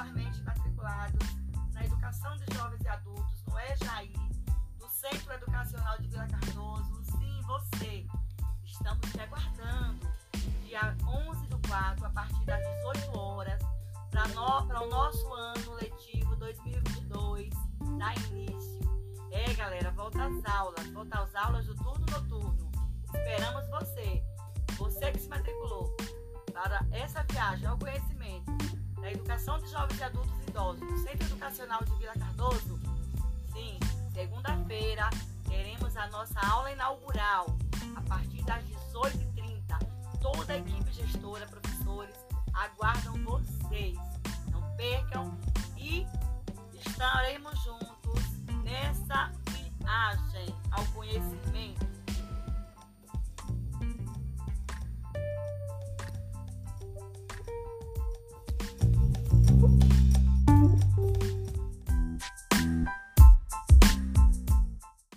regularmente matriculados na Educação de Jovens e Adultos, no EJAI, do Centro Educacional de Vila Cardoso. Sim, você. Estamos te aguardando dia 11 do 4, a partir das 18 horas, para no, o nosso ano letivo 2022, da início. É, galera, volta às aulas, volta às aulas do turno noturno. Esperamos você, você que se matriculou, para essa viagem ao conhecimento educação de jovens e adultos idosos do Centro Educacional de Vila Cardoso. Sim, segunda-feira teremos a nossa aula inaugural a partir das 18h30 toda a equipe gestora, professores, aguardam vocês. Não percam e estaremos juntos